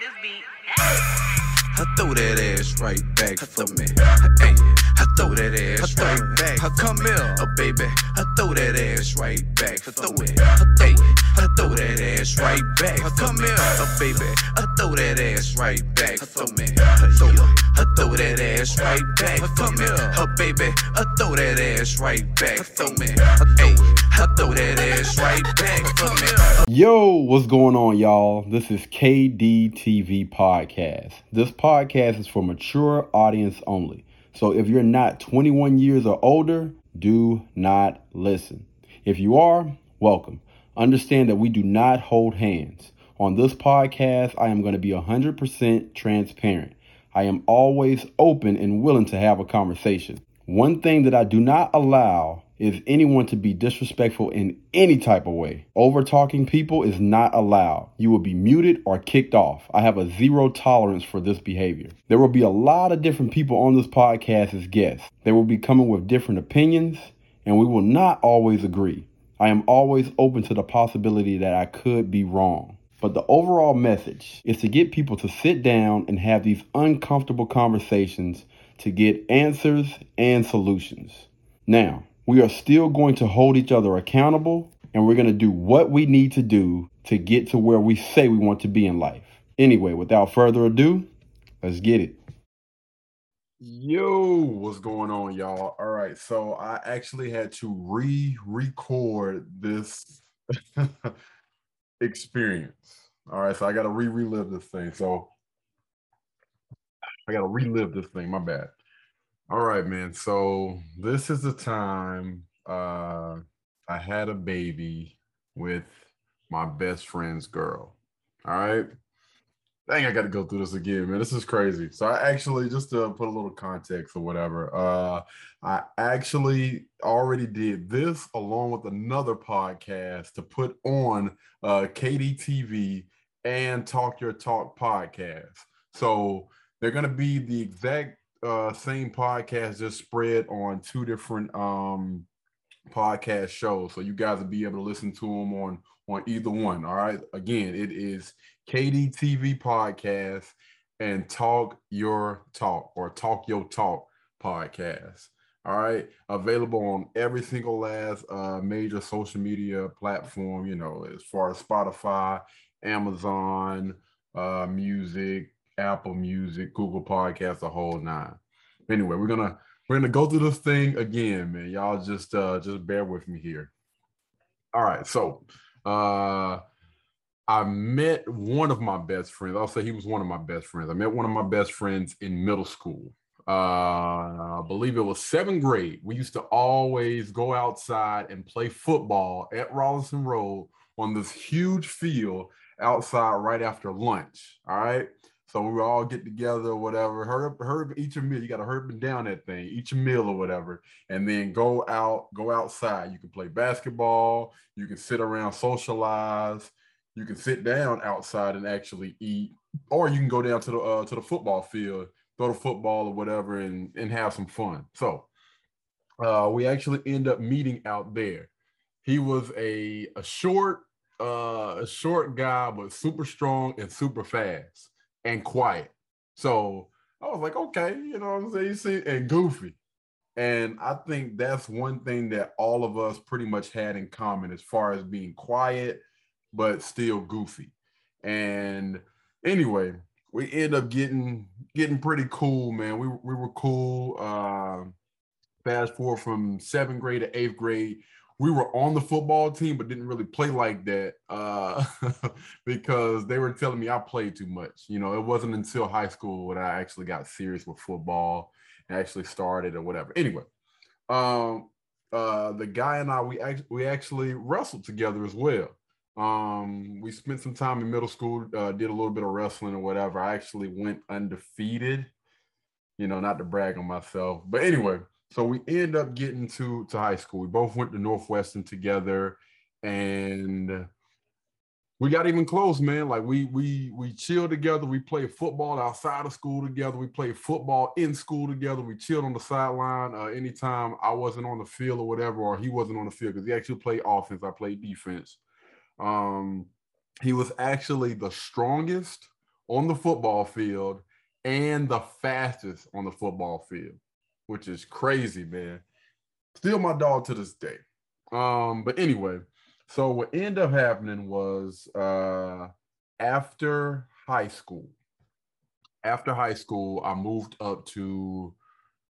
this beat. I throw that ass right back for me. Oh, hey, I throw that ass right back. I come here, oh baby. I throw that ass right back. Throw it. Oh, hey, I throw that ass right back. I come here, oh baby. I throw that ass right back for me. Throw it. I oh, throw that ass right back for me. Oh baby, I throw that ass right back for me. Hey, I throw that ass right back for me. Yo, what's going on, y'all? This is KDTV Podcast. This podcast is for mature audience only. So if you're not 21 years or older, do not listen. If you are, welcome. Understand that we do not hold hands. On this podcast, I am going to be 100% transparent. I am always open and willing to have a conversation. One thing that I do not allow is anyone to be disrespectful in any type of way. Over talking people is not allowed. You will be muted or kicked off. I have a zero tolerance for this behavior. There will be a lot of different people on this podcast as guests. They will be coming with different opinions, and we will not always agree. I am always open to the possibility that I could be wrong. But the overall message is to get people to sit down and have these uncomfortable conversations to get answers and solutions. Now, we are still going to hold each other accountable and we're going to do what we need to do to get to where we say we want to be in life. Anyway, without further ado, let's get it. Yo, what's going on, y'all? All right, so I actually had to re record this experience. All right, so I got to re relive this thing. So I got to relive this thing. My bad. All right, man. So this is the time uh, I had a baby with my best friend's girl. All right. Dang, I got to go through this again, man. This is crazy. So I actually, just to put a little context or whatever, uh, I actually already did this along with another podcast to put on uh, KDTV and Talk Your Talk podcast. So they're going to be the exact uh, same podcast, just spread on two different um, podcast shows. So you guys will be able to listen to them on on either one. All right. Again, it is KDTV podcast and Talk Your Talk or Talk Your Talk podcast. All right, available on every single last uh, major social media platform. You know, as far as Spotify, Amazon, uh, Music, Apple Music, Google Podcasts, the whole nine. Anyway, we're gonna we're gonna go through this thing again, man. Y'all just uh just bear with me here. All right, so uh I met one of my best friends. I'll say he was one of my best friends. I met one of my best friends in middle school. Uh, I believe it was seventh grade. We used to always go outside and play football at Rollinson Road on this huge field outside right after lunch. All right. So we all get together or whatever. Hurry hurry each a meal. You got to hurry down that thing, each a meal or whatever, and then go out, go outside. You can play basketball. You can sit around, socialize. You can sit down outside and actually eat, or you can go down to the uh, to the football field, throw the football or whatever, and and have some fun. So uh, we actually end up meeting out there. He was a a short uh, a short guy, but super strong and super fast and quiet. So I was like, okay, you know what I'm saying? You see, and goofy. And I think that's one thing that all of us pretty much had in common as far as being quiet, but still goofy. And anyway, we end up getting getting pretty cool, man. We we were cool. Uh, fast forward from seventh grade to eighth grade, we were on the football team, but didn't really play like that uh, because they were telling me I played too much. You know, it wasn't until high school when I actually got serious with football and actually started or whatever. Anyway, um, uh, the guy and I we act- we actually wrestled together as well. Um, we spent some time in middle school, uh, did a little bit of wrestling or whatever. I actually went undefeated. You know, not to brag on myself, but anyway, so we end up getting to to high school. We both went to Northwestern together, and we got even close, man. Like we we we chilled together. We played football outside of school together. We played football in school together. We chilled on the sideline. Uh, anytime I wasn't on the field or whatever, or he wasn't on the field, because he actually played offense. I played defense. Um, he was actually the strongest on the football field and the fastest on the football field, which is crazy, man. Still my dog to this day. Um, but anyway, so what ended up happening was uh after high school, after high school, I moved up to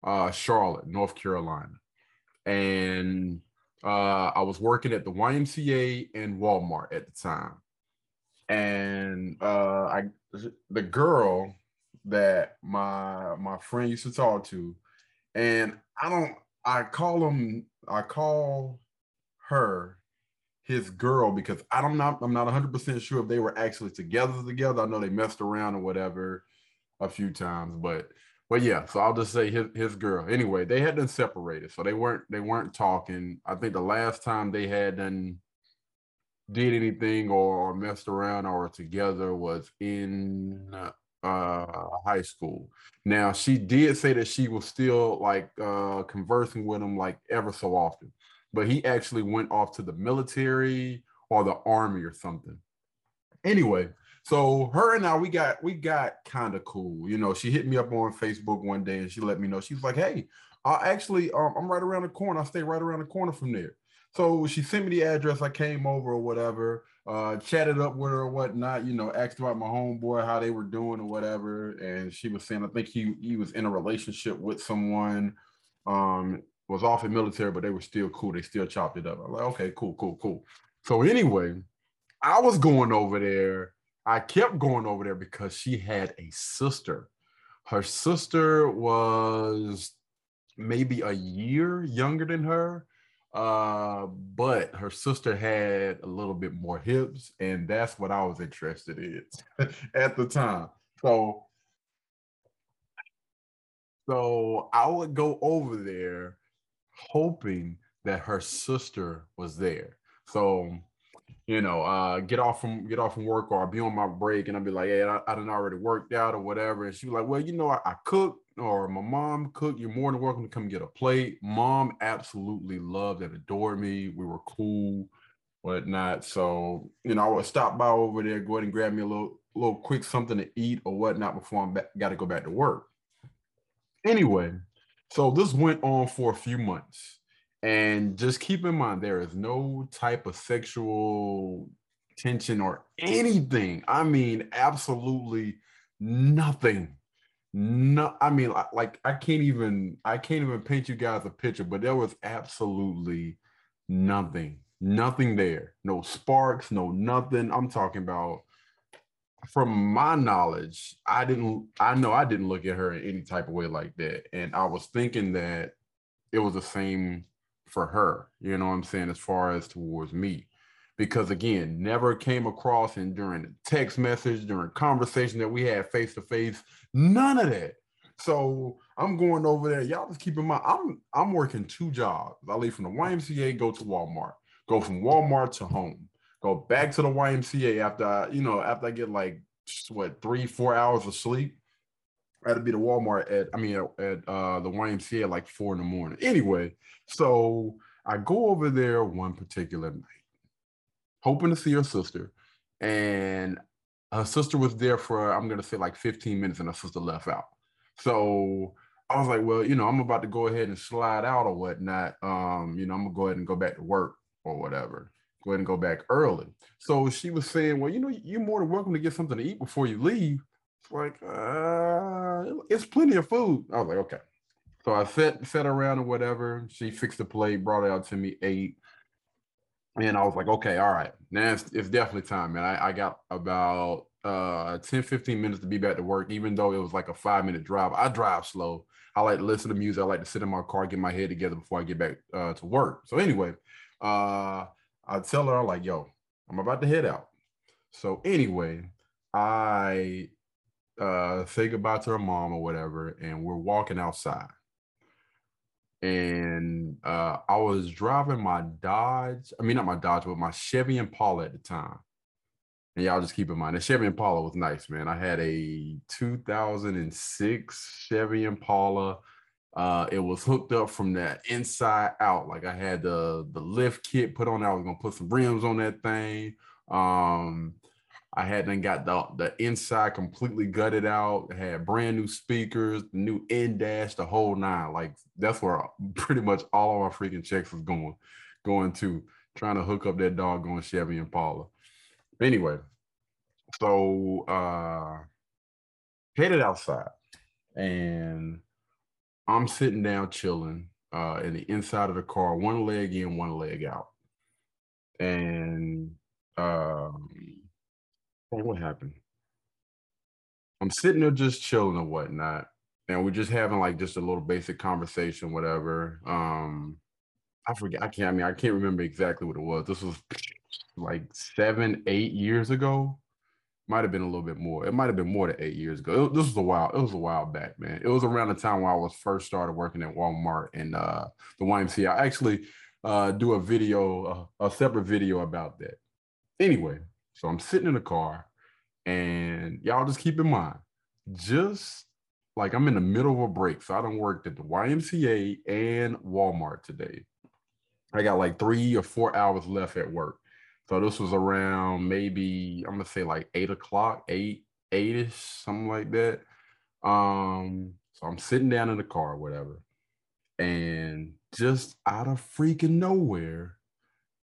uh Charlotte, North Carolina. And uh I was working at the YMCA and Walmart at the time. And uh I the girl that my my friend used to talk to, and I don't I call him I call her his girl because I don't not I'm not 100 percent sure if they were actually together together. I know they messed around or whatever a few times, but but yeah, so I'll just say his his girl. Anyway, they had been separated, so they weren't they weren't talking. I think the last time they had done did anything or, or messed around or together was in uh high school. Now she did say that she was still like uh conversing with him like ever so often, but he actually went off to the military or the army or something. Anyway, so her and I we got we got kind of cool. You know, she hit me up on Facebook one day and she let me know. She's like, "Hey, I actually um, I'm right around the corner. I stay right around the corner from there." So she sent me the address. I came over or whatever, uh, chatted up with her or whatnot, you know, asked about my homeboy, how they were doing or whatever. And she was saying, I think he he was in a relationship with someone, um, was off in military, but they were still cool. They still chopped it up. I'm like, okay, cool, cool, cool. So anyway, I was going over there. I kept going over there because she had a sister. Her sister was maybe a year younger than her uh, but her sister had a little bit more hips, and that's what I was interested in at the time. So, so I would go over there hoping that her sister was there. So, you know, uh, get off from get off from work or I'll be on my break and I'll be like, hey, I, I done already worked out or whatever. And she was like, well, you know, I, I cook or my mom cooked, you're more than welcome to come get a plate. Mom absolutely loved and adored me. We were cool, whatnot. So, you know, I would stop by over there, go ahead and grab me a little, little quick something to eat or whatnot before I'm got to go back to work. Anyway, so this went on for a few months. And just keep in mind, there is no type of sexual tension or anything. I mean, absolutely nothing no i mean like i can't even i can't even paint you guys a picture but there was absolutely nothing nothing there. No sparks no nothing. I'm talking about from my knowledge i didn't i know i didn't look at her in any type of way like that. And i was thinking that it was the same for her you know what i'm saying as far as towards me because again, never came across and during the text message, during conversation that we had face to face, none of that. So I'm going over there. Y'all just keep in mind, I'm I'm working two jobs. I leave from the YMCA, go to Walmart, go from Walmart to home, go back to the YMCA after I, you know, after I get like what three, four hours of sleep. I had to be to Walmart at, I mean, at, at uh, the YMCA at like four in the morning. Anyway, so I go over there one particular night hoping to see her sister. And her sister was there for, I'm going to say like 15 minutes, and her sister left out. So I was like, well, you know, I'm about to go ahead and slide out or whatnot. Um, you know, I'm going to go ahead and go back to work or whatever. Go ahead and go back early. So she was saying, well, you know, you're more than welcome to get something to eat before you leave. It's like, uh, it's plenty of food. I was like, okay. So I sat sat around or whatever. She fixed the plate, brought it out to me, ate. And I was like, okay, all right. Now it's, it's definitely time, man. I, I got about uh 10, 15 minutes to be back to work, even though it was like a five minute drive. I drive slow. I like to listen to music. I like to sit in my car, get my head together before I get back uh, to work. So anyway, uh I tell her, I'm like, yo, I'm about to head out. So anyway, I uh say goodbye to her mom or whatever, and we're walking outside and uh, I was driving my Dodge. I mean, not my Dodge, but my Chevy Impala at the time. And y'all just keep in mind, the Chevy Impala was nice, man. I had a 2006 Chevy Impala. Uh, it was hooked up from the inside out. Like I had the the lift kit put on. I was gonna put some rims on that thing. Um, I hadn't got the, the inside completely gutted out, had brand new speakers, new in dash, the whole nine. Like that's where pretty much all of our freaking checks was going, going to trying to hook up that doggone Chevy Impala. Anyway, so uh headed outside and I'm sitting down chilling uh in the inside of the car, one leg in, one leg out. And um what happened? I'm sitting there just chilling or whatnot, and we're just having like just a little basic conversation, whatever. Um, I forget. I can't. I mean, I can't remember exactly what it was. This was like seven, eight years ago. Might have been a little bit more. It might have been more than eight years ago. It, this was a while. It was a while back, man. It was around the time when I was first started working at Walmart and uh, the YMCA. I actually uh, do a video, uh, a separate video about that. Anyway, so I'm sitting in the car, and y'all just keep in mind, just like I'm in the middle of a break. So I don't work at the YMCA and Walmart today. I got like three or four hours left at work. So this was around maybe I'm gonna say like eight o'clock, eight, eight-ish, something like that. Um, so I'm sitting down in the car, whatever. And just out of freaking nowhere,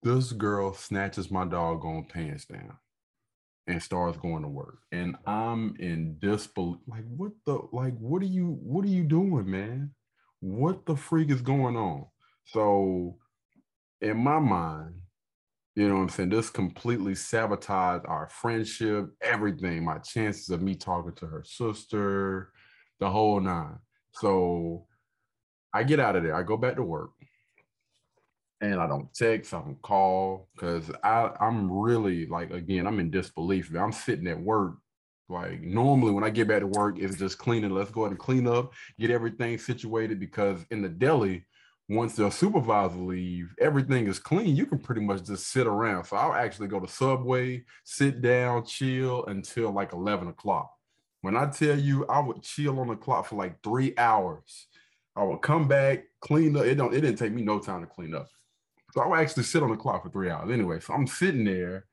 this girl snatches my doggone pants down and starts going to work. And I'm in disbelief. Like, what the like what are you what are you doing, man? What the freak is going on? So in my mind, you know what I'm saying? This completely sabotaged our friendship, everything, my chances of me talking to her sister, the whole nine. So I get out of there. I go back to work and I don't text, I don't call because I I'm really like again I'm in disbelief. I'm sitting at work like normally when I get back to work it's just cleaning. Let's go ahead and clean up, get everything situated because in the deli once the supervisor leave, everything is clean. You can pretty much just sit around. So I'll actually go to Subway, sit down, chill until like 11 o'clock. When I tell you I would chill on the clock for like three hours, I would come back, clean up. It don't. It didn't take me no time to clean up. So I would actually sit on the clock for three hours. Anyway, so I'm sitting there,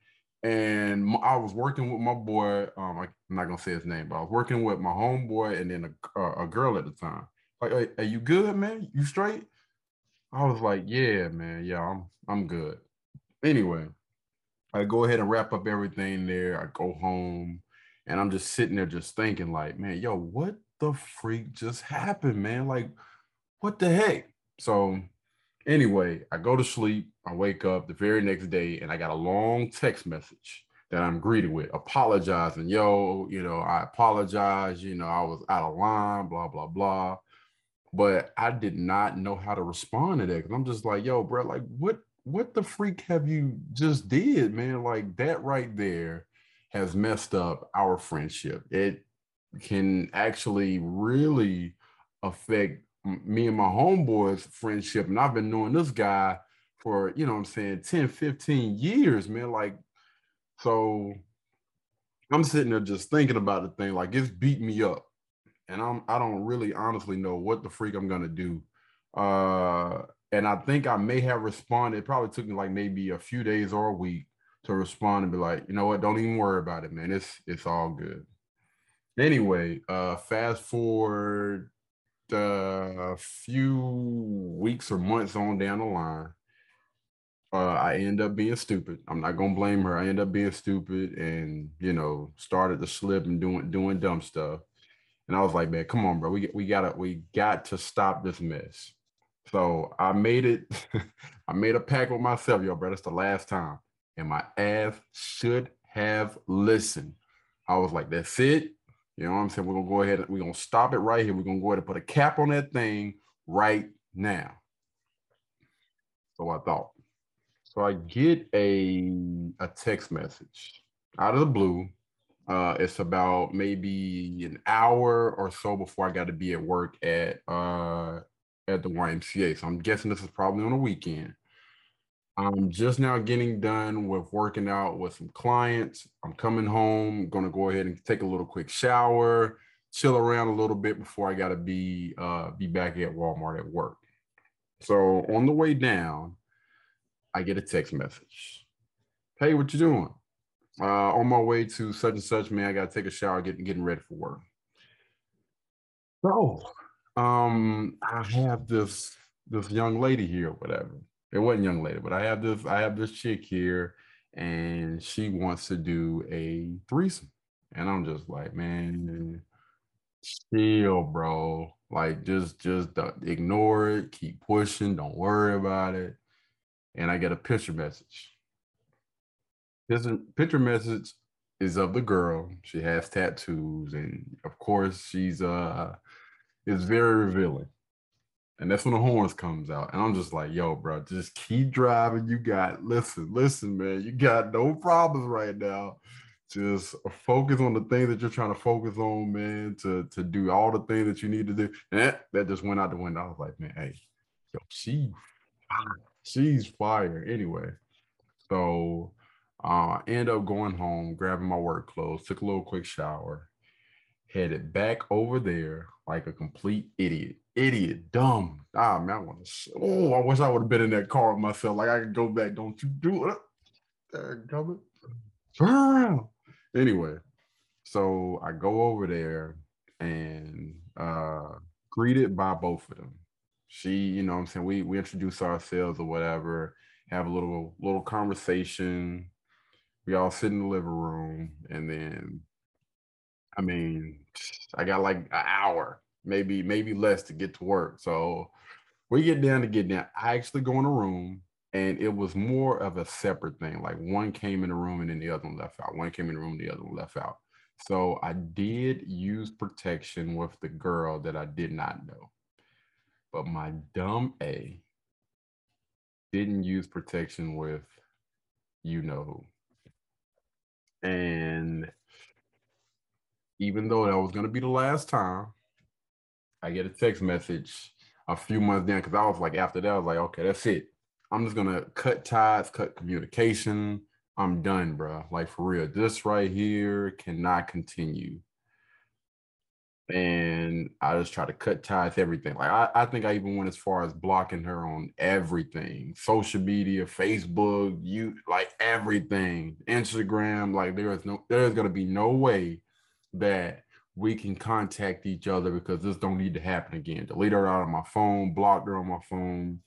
and I was working with my boy. Um, I'm not gonna say his name, but I was working with my homeboy and then a, a girl at the time. Like, hey, are you good, man? You straight? I was like, yeah, man, yeah, I'm I'm good. Anyway, I go ahead and wrap up everything there. I go home and I'm just sitting there just thinking, like, man, yo, what the freak just happened, man? Like, what the heck? So anyway, I go to sleep, I wake up the very next day, and I got a long text message that I'm greeted with, apologizing, yo, you know, I apologize, you know, I was out of line, blah, blah, blah but I did not know how to respond to that because I'm just like, yo, bro, like what what the freak have you just did, man? Like that right there has messed up our friendship. It can actually really affect me and my homeboys friendship. And I've been knowing this guy for, you know I'm saying, 10, 15 years, man. Like, so I'm sitting there just thinking about the thing, like it's beat me up and I'm I don't really honestly know what the freak I'm gonna do. Uh, and I think I may have responded. It probably took me like maybe a few days or a week to respond and be like, you know what, don't even worry about it, man. It's it's all good. Anyway, uh, fast forward a few weeks or months on down the line. Uh, I end up being stupid. I'm not gonna blame her. I end up being stupid and you know started to slip and doing doing dumb stuff. And I was like, man, come on, bro. We we gotta we got to stop this mess. So I made it. I made a pact with myself, yo, bro. It's the last time. And my ass should have listened. I was like, that's it. You know what I'm saying? We're gonna go ahead and we're gonna stop it right here. We're gonna go ahead and put a cap on that thing right now. So I thought. So I get a a text message out of the blue uh, it's about maybe an hour or so before I got to be at work at uh, at the YMCA. So I'm guessing this is probably on a weekend. I'm just now getting done with working out with some clients. I'm coming home, gonna go ahead and take a little quick shower, chill around a little bit before I gotta be uh, be back at Walmart at work. So on the way down, I get a text message. Hey, what you doing? uh, on my way to such and such, man. I gotta take a shower, getting getting ready for work. So, um, I have this this young lady here, whatever. It wasn't young lady, but I have this I have this chick here, and she wants to do a threesome, and I'm just like, man, chill, bro. Like, just just ignore it, keep pushing, don't worry about it. And I get a picture message. This picture message is of the girl. She has tattoos, and of course, she's uh, is very revealing. And that's when the horns comes out. And I'm just like, yo, bro, just keep driving. You got listen, listen, man, you got no problems right now. Just focus on the thing that you're trying to focus on, man, to, to do all the things that you need to do. And that, that just went out the window. I was like, man, hey, yo, she she's fire anyway. So uh end up going home, grabbing my work clothes, took a little quick shower, headed back over there like a complete idiot idiot, dumb. Ah, man, I want to. Oh, I wish I would have been in that car with myself. Like I could go back. Don't you do it? Coming. Turn around. Anyway, so I go over there and uh greeted by both of them. She, you know, I'm saying we we introduce ourselves or whatever, have a little little conversation. We all sit in the living room, and then, I mean, I got like an hour maybe maybe less to get to work. So we get down to get down. I actually go in a room and it was more of a separate thing. Like one came in the room and then the other one left out. One came in the room, the other one left out. So I did use protection with the girl that I did not know. But my dumb A didn't use protection with you know who. And even though that was going to be the last time, I get a text message a few months down because I was like, after that, I was like, okay, that's it. I'm just gonna cut ties, cut communication. I'm done, bro. Like for real, this right here cannot continue. And I just try to cut ties, everything. Like I, I think I even went as far as blocking her on everything, social media, Facebook, you like everything, Instagram. Like there is no, there is gonna be no way that we can contact each other because this don't need to happen again. Delete her out of my phone, blocked her on my phone.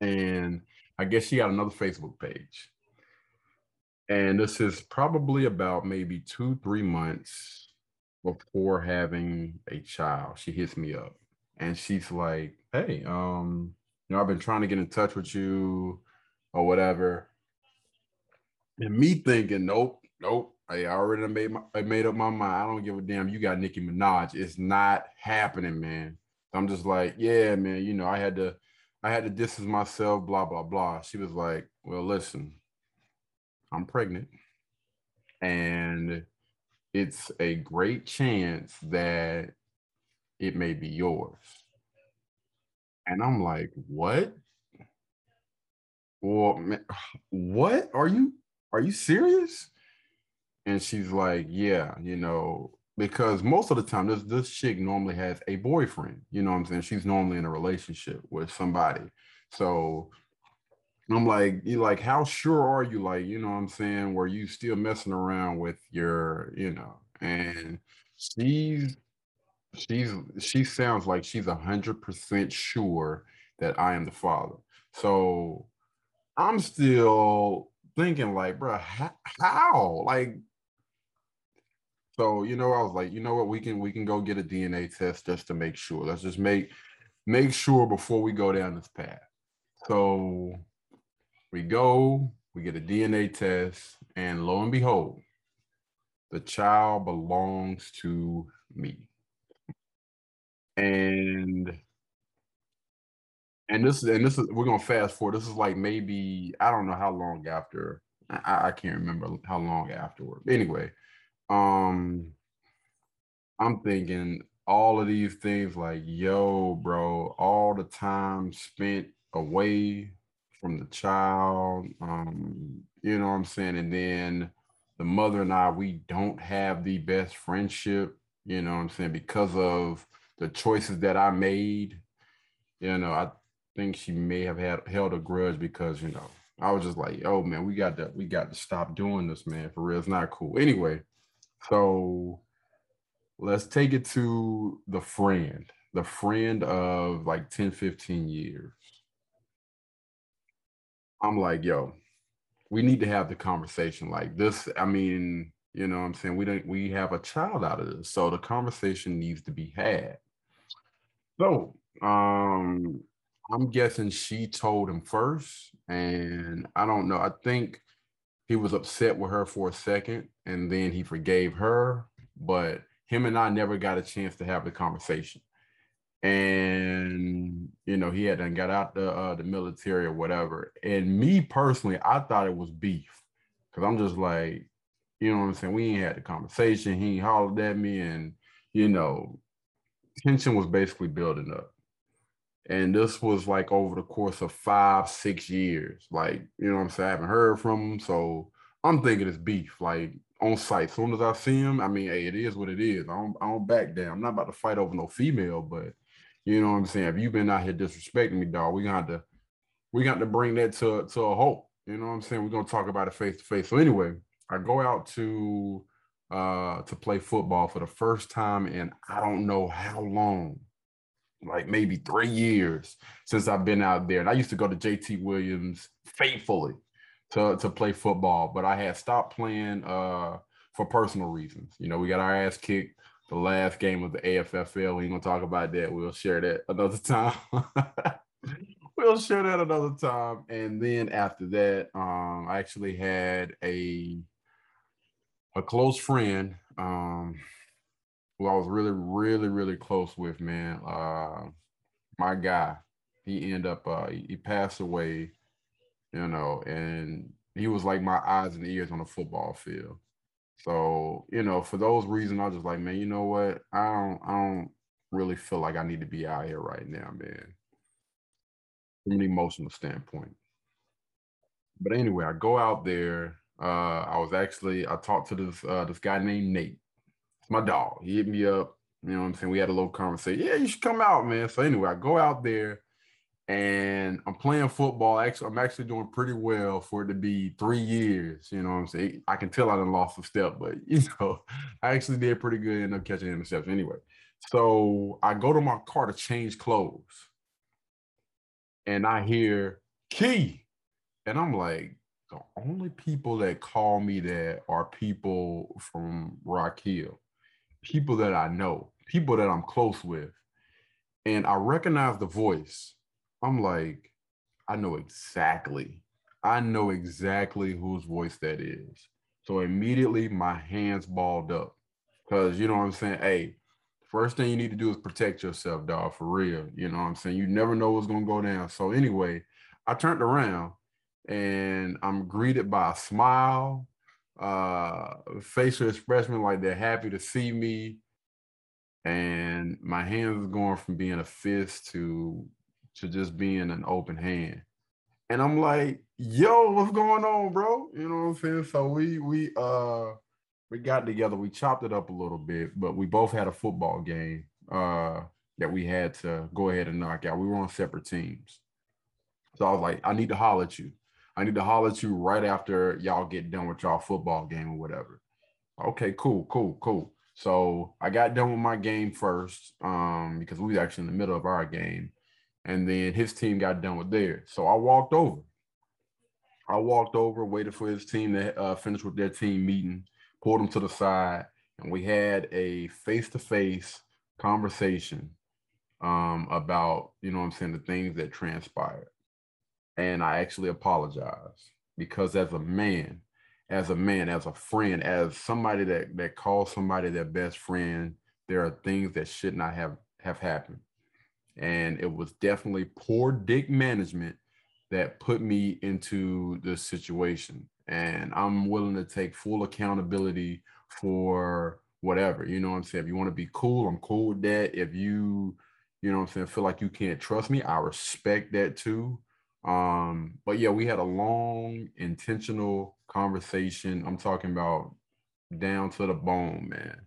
And I guess she got another Facebook page. And this is probably about maybe two, three months before having a child. She hits me up and she's like, Hey, um, you know, I've been trying to get in touch with you or whatever. And me thinking, nope, nope, I already made my I made up my mind. I don't give a damn. You got Nicki Minaj. It's not happening, man. I'm just like, yeah, man. You know, I had to, I had to distance myself. Blah blah blah. She was like, well, listen, I'm pregnant, and it's a great chance that it may be yours. And I'm like, what? Well, man, what are you? Are you serious? And she's like, yeah, you know, because most of the time this this chick normally has a boyfriend, you know what I'm saying? She's normally in a relationship with somebody. So I'm like, you like, how sure are you? Like, you know what I'm saying? Were you still messing around with your, you know, and she's she's she sounds like she's a hundred percent sure that I am the father. So I'm still thinking like, bro, how, how? Like so you know, I was like, you know what, we can we can go get a DNA test just to make sure. Let's just make make sure before we go down this path. So we go, we get a DNA test, and lo and behold, the child belongs to me. And and this and this is we're gonna fast forward. This is like maybe I don't know how long after. I, I can't remember how long afterward. Anyway, um i'm thinking all of these things like yo bro all the time spent away from the child um you know what i'm saying and then the mother and i we don't have the best friendship you know what i'm saying because of the choices that i made you know i think she may have had held a grudge because you know I was just like, oh man, we got to we got to stop doing this, man. For real, it's not cool. Anyway, so let's take it to the friend, the friend of like 10, 15 years. I'm like, yo, we need to have the conversation like this. I mean, you know what I'm saying? We don't we have a child out of this. So the conversation needs to be had. So um I'm guessing she told him first, and I don't know. I think he was upset with her for a second, and then he forgave her. But him and I never got a chance to have the conversation. And you know, he had done got out the uh, the military or whatever. And me personally, I thought it was beef because I'm just like, you know what I'm saying? We ain't had the conversation. He hollered at me, and you know, tension was basically building up and this was like over the course of five six years like you know what i'm saying? I haven't heard from him so i'm thinking it's beef like on site as soon as i see him i mean hey it is what it is. I don't, I don't back down. I'm not about to fight over no female but you know what i'm saying? If you've been out here disrespecting me dog we got to we got to bring that to to a halt. You know what i'm saying? We're gonna talk about it face to face. So anyway i go out to uh to play football for the first time in i don't know how long like maybe three years since I've been out there. And I used to go to JT Williams faithfully to, to play football, but I had stopped playing uh, for personal reasons. You know, we got our ass kicked the last game of the AFFL. We ain't gonna talk about that. We'll share that another time. we'll share that another time. And then after that, um, I actually had a a close friend. Um, who I was really, really, really close with, man. Uh, my guy, he ended up, uh, he passed away, you know, and he was like my eyes and ears on the football field. So, you know, for those reasons, I was just like, man, you know what? I don't, I don't really feel like I need to be out here right now, man. From an emotional standpoint. But anyway, I go out there. Uh, I was actually, I talked to this uh, this guy named Nate my dog. He hit me up. You know what I'm saying? We had a little conversation. Yeah, you should come out, man. So anyway, I go out there and I'm playing football. Actually, I'm actually doing pretty well for it to be three years. You know what I'm saying? I can tell I done lost a step, but you know, I actually did pretty good in up catching interception anyway. So I go to my car to change clothes. And I hear key. And I'm like, the only people that call me that are people from Rock Hill people that I know, people that I'm close with, and I recognize the voice. I'm like, I know exactly, I know exactly whose voice that is. So immediately my hands balled up because you know what I'm saying? Hey, first thing you need to do is protect yourself, dog, for real. You know what I'm saying? You never know what's to go down. So anyway, I turned around and I'm greeted by a smile uh facial expression like they're happy to see me. And my hands going from being a fist to to just being an open hand. And i'm like yo what's going on bro? You know what i'm saying? So we we uh we got together. We chopped it up a little bit but we both had a football game uh that we had to go ahead and knock out. We were on separate teams. So i was like i need to holler at you I need to holler at you right after y'all get done with y'all football game or whatever. Okay, cool, cool, cool. So I got done with my game first um, because we was actually in the middle of our game. And then his team got done with theirs. So I walked over. I walked over, waited for his team to uh, finish with their team meeting, pulled him to the side, and we had a face-to-face conversation um, about, you know I'm saying, the things that transpired and I actually apologize because as a man, as a man, as a friend, as somebody that that calls somebody their best friend, there are things that should not have have happened. And it was definitely poor dick management that put me into this situation. And I'm willing to take full accountability for whatever. You know what I'm saying? If you want to be cool, I'm cool with that. If you, you know what I'm saying, feel like you can't trust me, I respect that too. Um, but yeah, we had a long, intentional conversation. I'm talking about down to the bone, man.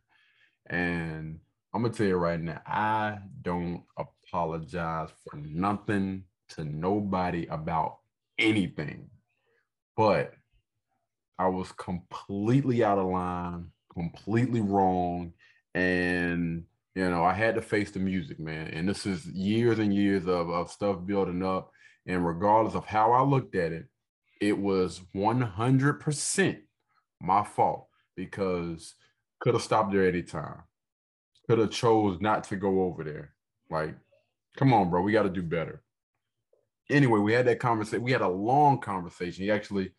And I'm gonna tell you right now, I don't apologize for nothing to nobody about anything. but I was completely out of line, completely wrong. And, you know, I had to face the music, man. And this is years and years of, of stuff building up. And regardless of how I looked at it, it was 100% my fault because could have stopped there any time. Could have chose not to go over there. Like, come on, bro, we got to do better. Anyway, we had that conversation. We had a long conversation. He actually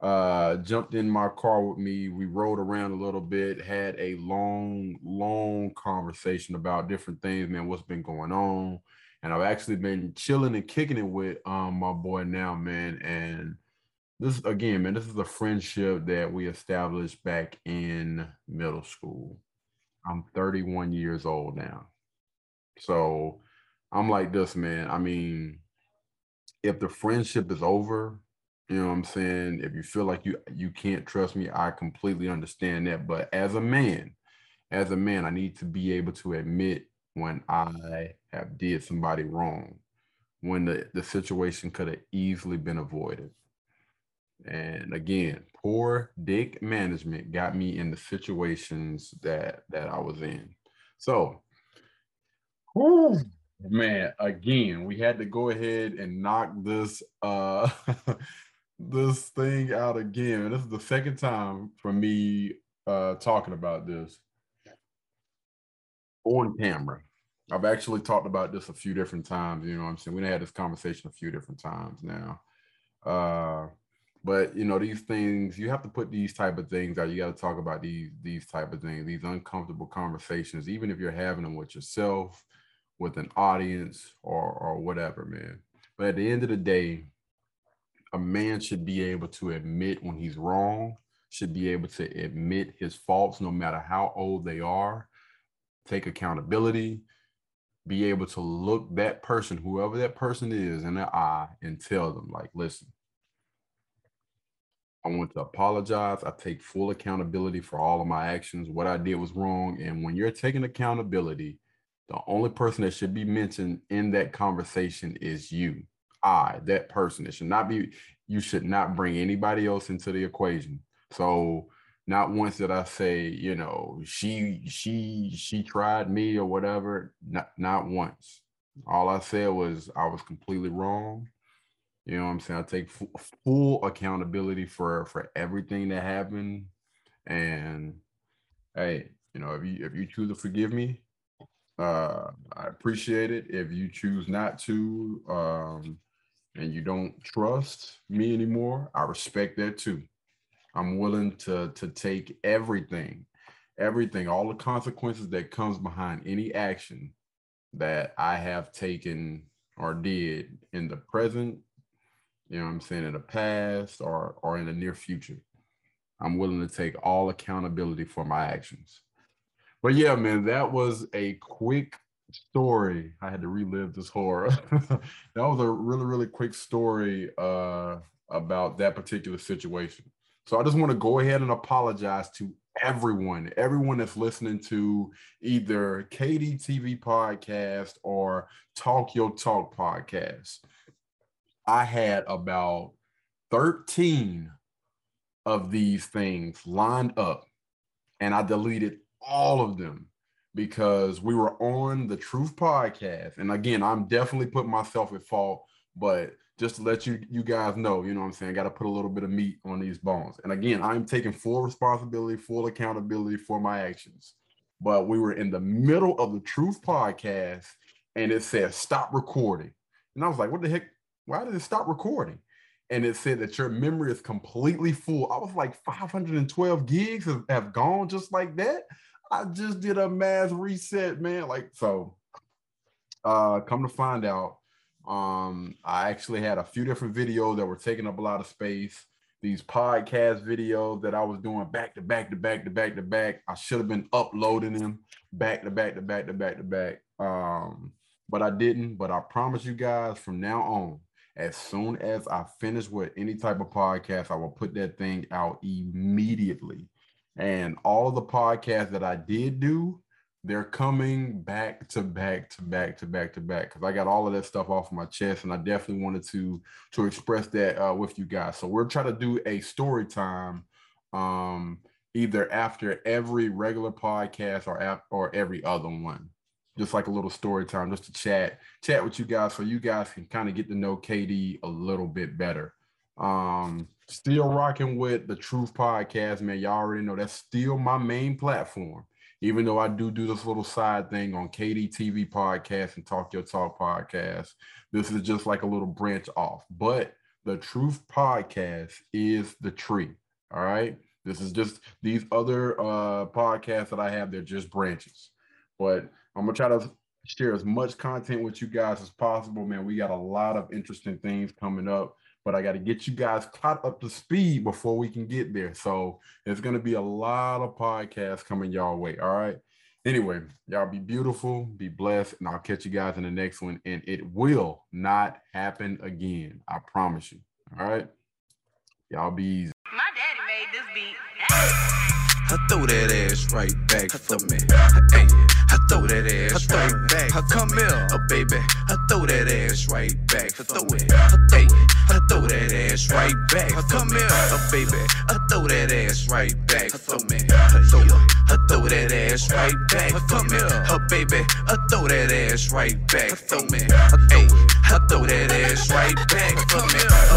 uh jumped in my car with me we rode around a little bit had a long long conversation about different things man what's been going on and i've actually been chilling and kicking it with um my boy now man and this again man this is a friendship that we established back in middle school i'm 31 years old now so i'm like this man i mean if the friendship is over you know what I'm saying? If you feel like you you can't trust me, I completely understand that. But as a man, as a man, I need to be able to admit when I have did somebody wrong, when the, the situation could have easily been avoided. And again, poor dick management got me in the situations that that I was in. So, man, again, we had to go ahead and knock this uh this thing out again. This is the second time for me uh, talking about this on camera. I've actually talked about this a few different times. You know I'm saying? We had this conversation a few different times now. Uh, but you know, these things, you have to put these type of things out. You got to talk about these these type of things, these uncomfortable conversations, even if you're having them with yourself, with an audience, or or whatever, man. But at the end of the day, a man should be able to admit when he's wrong, should be able to admit his faults no matter how old they are, take accountability, be able to look that person, whoever that person is, in the eye and tell them, like, listen, I want to apologize. I take full accountability for all of my actions. What I did was wrong. And when you're taking accountability, the only person that should be mentioned in that conversation is you. I, that person. It should not be, you should not bring anybody else into the equation. So not once did I say, you know, she, she, she tried me or whatever. Not, not once. All I said was I was completely wrong. You know what I'm saying? I take full, full accountability for for everything that happened. And hey, you know, if you if you choose to forgive me, uh, I appreciate it. If you choose not to, um, and you don't trust me anymore, I respect that too. I'm willing to to take everything, everything, all the consequences that comes behind any action that I have taken or did in the present, you know I'm saying, in the past or or in the near future. I'm willing to take all accountability for my actions. But yeah, man, that was a quick story. I had to relive this horror. that was a really, really quick story uh, about that particular situation. So I just want to go ahead and apologize to everyone, everyone that's listening to either KDTV podcast or Talk Your Talk podcast. I had about 13 of these things lined up and I deleted all of them because we were on the Truth podcast. And again, I'm definitely putting myself at fault, but just to let you you guys know, you know what I'm saying, got to put a little bit of meat on these bones. And again, I'm taking full responsibility, full accountability for my actions. But we were in the middle of the Truth podcast and it said stop recording. And I was like, what the heck? Why did it stop recording? And it said that your memory is completely full. I was like, 512 gigs have, have gone just like that. I just did a mass reset, man. Like, so uh come to find out, um, I actually had a few different videos that were taking up a lot of space. These podcast videos that I was doing back to back to back to back to back. I should have been uploading them back to back to back to back to back. Um, but I didn't. But I promise you guys from now on, as soon as I finish with any type of podcast, I will put that thing out immediately. And all the podcasts that I did do, they're coming back to back to back to back to back because I got all of that stuff off my chest, and I definitely wanted to to express that uh, with you guys. So we're trying to do a story time, um, either after every regular podcast or ap- or every other one, just like a little story time, just to chat chat with you guys, so you guys can kind of get to know KD a little bit better. Um, still rocking with the Truth Podcast, man. Y'all already know that's still my main platform even though I do do this little side thing on KDTV podcast and Talk Your Talk podcast, this is just like a little branch off. But the Truth podcast is the tree. All right. This is just these other uh, podcasts that I have, they're just branches. But I'm going to try to share as much content with you guys as possible, man. We got a lot of interesting things coming up but I got to get you guys caught up to speed before we can get there. So it's going to be a lot of podcasts coming y'all way. All right. Anyway, y'all be beautiful, be blessed, and I'll catch you guys in the next one. And it will not happen again. I promise you. All right. Y'all be easy. My daddy made this beat. I throw that ass right back for me. Hey, I throw that ass right back. I come here, oh baby. I throw that ass right back. I throw it. Hey, I throw that ass right back. I come here, oh baby. I throw that ass right back for me. I throw, I throw that ass right back. I come here, oh baby. I throw that ass right back for me. Hey, I throw that ass right back for me.